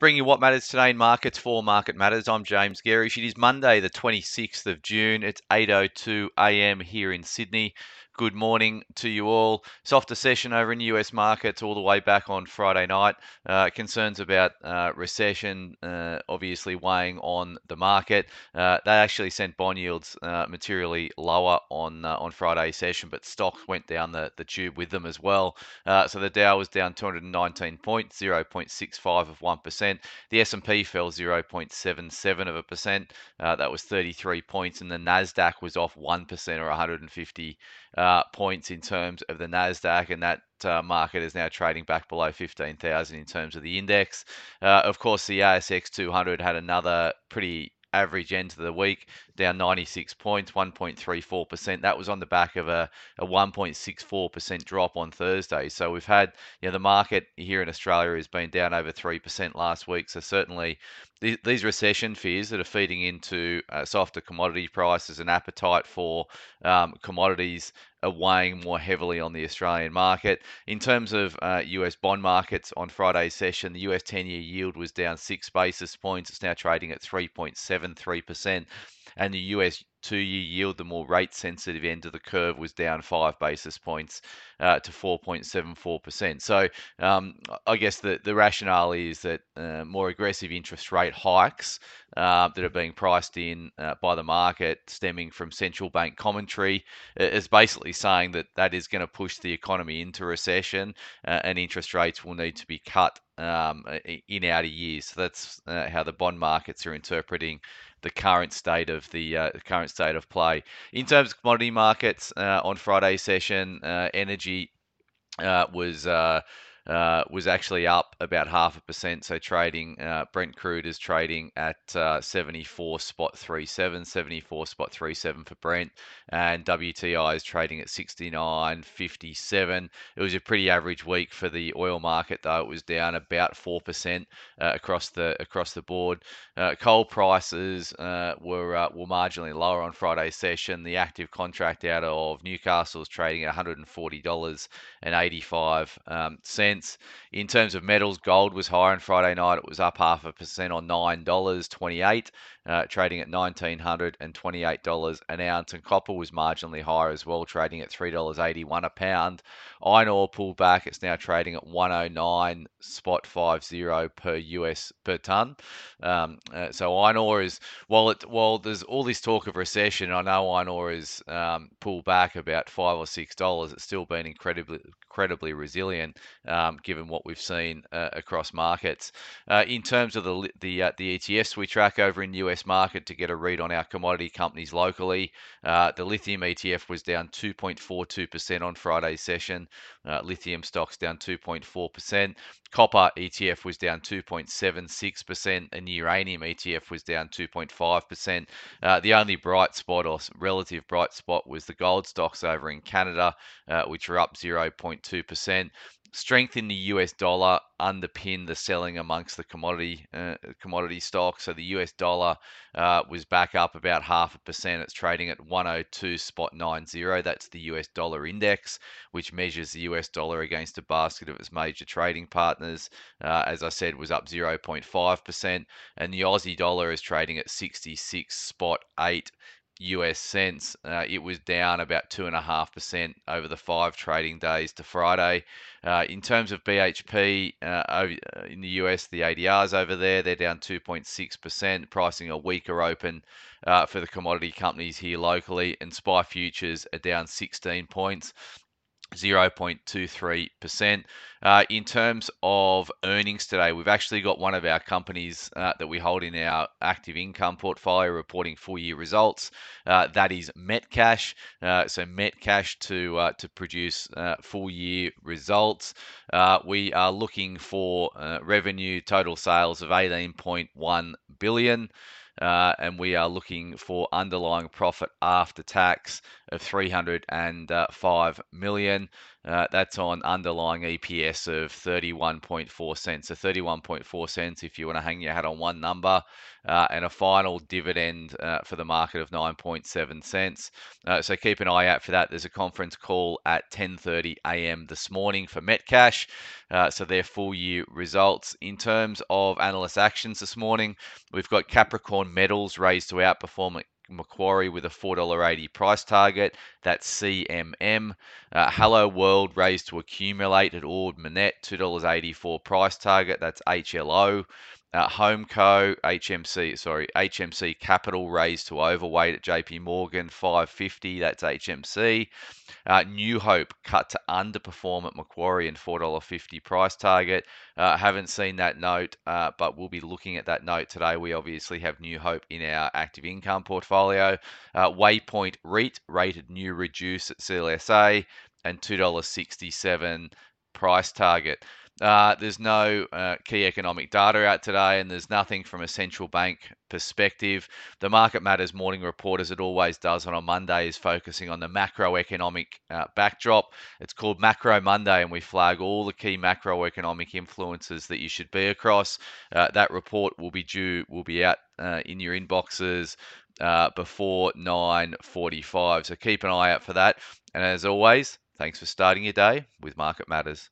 Bring you what matters today in markets for Market Matters. I'm James Gerrish. It is Monday, the 26th of June. It's 8:02 a.m. here in Sydney. Good morning to you all. Softer session over in US markets all the way back on Friday night. Uh, concerns about uh, recession uh, obviously weighing on the market. Uh, they actually sent bond yields uh, materially lower on uh, on Friday session, but stocks went down the, the tube with them as well. so the Dow was down 219 points, 0.65 of 1%. The S&P fell 0.77 of a percent. that was 33 points, and the Nasdaq was off 1% or 150 uh, points in terms of the Nasdaq, and that uh, market is now trading back below 15,000 in terms of the index. Uh, of course, the ASX 200 had another pretty average end to the week, down 96 points, 1.34%. That was on the back of a, a 1.64% drop on Thursday. So we've had, you know, the market here in Australia has been down over 3% last week. So certainly these recession fears that are feeding into uh, softer commodity prices and appetite for um, commodities are weighing more heavily on the Australian market. In terms of uh, US bond markets on Friday's session, the US 10 year yield was down six basis points. It's now trading at 3.73%. And the US two year yield, the more rate sensitive end of the curve, was down five basis points uh, to 4.74%. So um, I guess the, the rationale is that uh, more aggressive interest rate hikes uh, that are being priced in uh, by the market stemming from central bank commentary is basically saying that that is going to push the economy into recession uh, and interest rates will need to be cut um, in outer years. So that's uh, how the bond markets are interpreting the current state of the uh, current state of play. In terms of commodity markets, uh, on Friday session, uh, energy uh, was uh, was actually up about half a percent. So trading uh, Brent crude is trading at uh, 74 spot 37, 74 spot 37 for Brent, and WTI is trading at 69.57. It was a pretty average week for the oil market, though. It was down about four percent uh, across the across the board. Uh, coal prices uh, were were marginally lower on Friday's session. The active contract out of Newcastle is trading at 140 dollars and 85 um, cents cents. In terms of metals, gold was higher on Friday night. It was up half a percent on nine dollars twenty-eight, uh, trading at nineteen hundred and twenty-eight dollars an ounce. And copper was marginally higher as well, trading at three dollars eighty-one a pound. Iron ore pulled back. It's now trading at one hundred oh nine spot five zero per US per ton. Um, uh, so iron ore is while it while there's all this talk of recession, I know iron ore is um, pulled back about five or six dollars. It's still been incredibly incredibly resilient um, given what we've seen uh, across markets. Uh, in terms of the the uh, the ETFs we track over in US market to get a read on our commodity companies locally, uh, the lithium ETF was down 2.42% on Friday's session. Uh, lithium stocks down 2.4%. Copper ETF was down 2.76%, and uranium ETF was down 2.5%. Uh, the only bright spot or relative bright spot was the gold stocks over in Canada, uh, which are up 0.2% strength in the US dollar underpinned the selling amongst the commodity uh, commodity stocks. So the US dollar uh, was back up about half a percent. It's trading at 102 spot 90. That's the US dollar index, which measures the US dollar against a basket of its major trading partners. Uh, as I said, was up 0.5 percent, and the Aussie dollar is trading at 66 spot 8 US cents. Uh, it was down about 2.5% over the five trading days to Friday. Uh, in terms of BHP uh, uh in the US, the ADRs over there, they're down 2.6%, pricing a weaker open uh, for the commodity companies here locally. And SPI futures are down 16 points. 0.23%. Uh, in terms of earnings today, we've actually got one of our companies uh, that we hold in our active income portfolio reporting full year results. Uh, that is Metcash. Uh, so Metcash to uh, to produce uh, full year results. we are looking for revenue total sales of 18.1 billion uh, and we are looking for underlying profit after tax of 305 million. Uh, that's on underlying EPS of 31.4 cents. So 31.4 cents if you want to hang your hat on one number, uh, and a final dividend uh, for the market of 9.7 cents. Uh, so keep an eye out for that. There's a conference call at 10:30 a.m. this morning for Metcash. Uh, so their full year results. In terms of analyst actions this morning, we've got Capricorn Metals raised to outperform Macquarie with a $4.80 price target. That's CMM. Uh, Helloworld raised to accumulate at Ord Minnett, $2.84 price target. That's HLO. Uh, Homeco, HMC, sorry, HMC Capital raised to overweight at JP Morgan, 550. That's HMC. Uh, New Hope cut to underperform at Macquarie and $4.50 price target. Uh, haven't seen that note, uh, but we'll be looking at that note today. We obviously have New Hope in our active income portfolio. Uh, Waypoint REIT rated new reduce at CLSA and $2.67 price target. Uh, there's no uh, key economic data out today, and there's nothing from a central bank perspective. The Market Matters morning report, as it always does on a Monday, is focusing on the macroeconomic uh, backdrop. It's called Macro Monday, and we flag all the key macroeconomic influences that you should be across. Uh, that report will be due, will be out uh, in your inboxes uh, before 9:45. So keep an eye out for that. And as always, thanks for starting your day with Market Matters.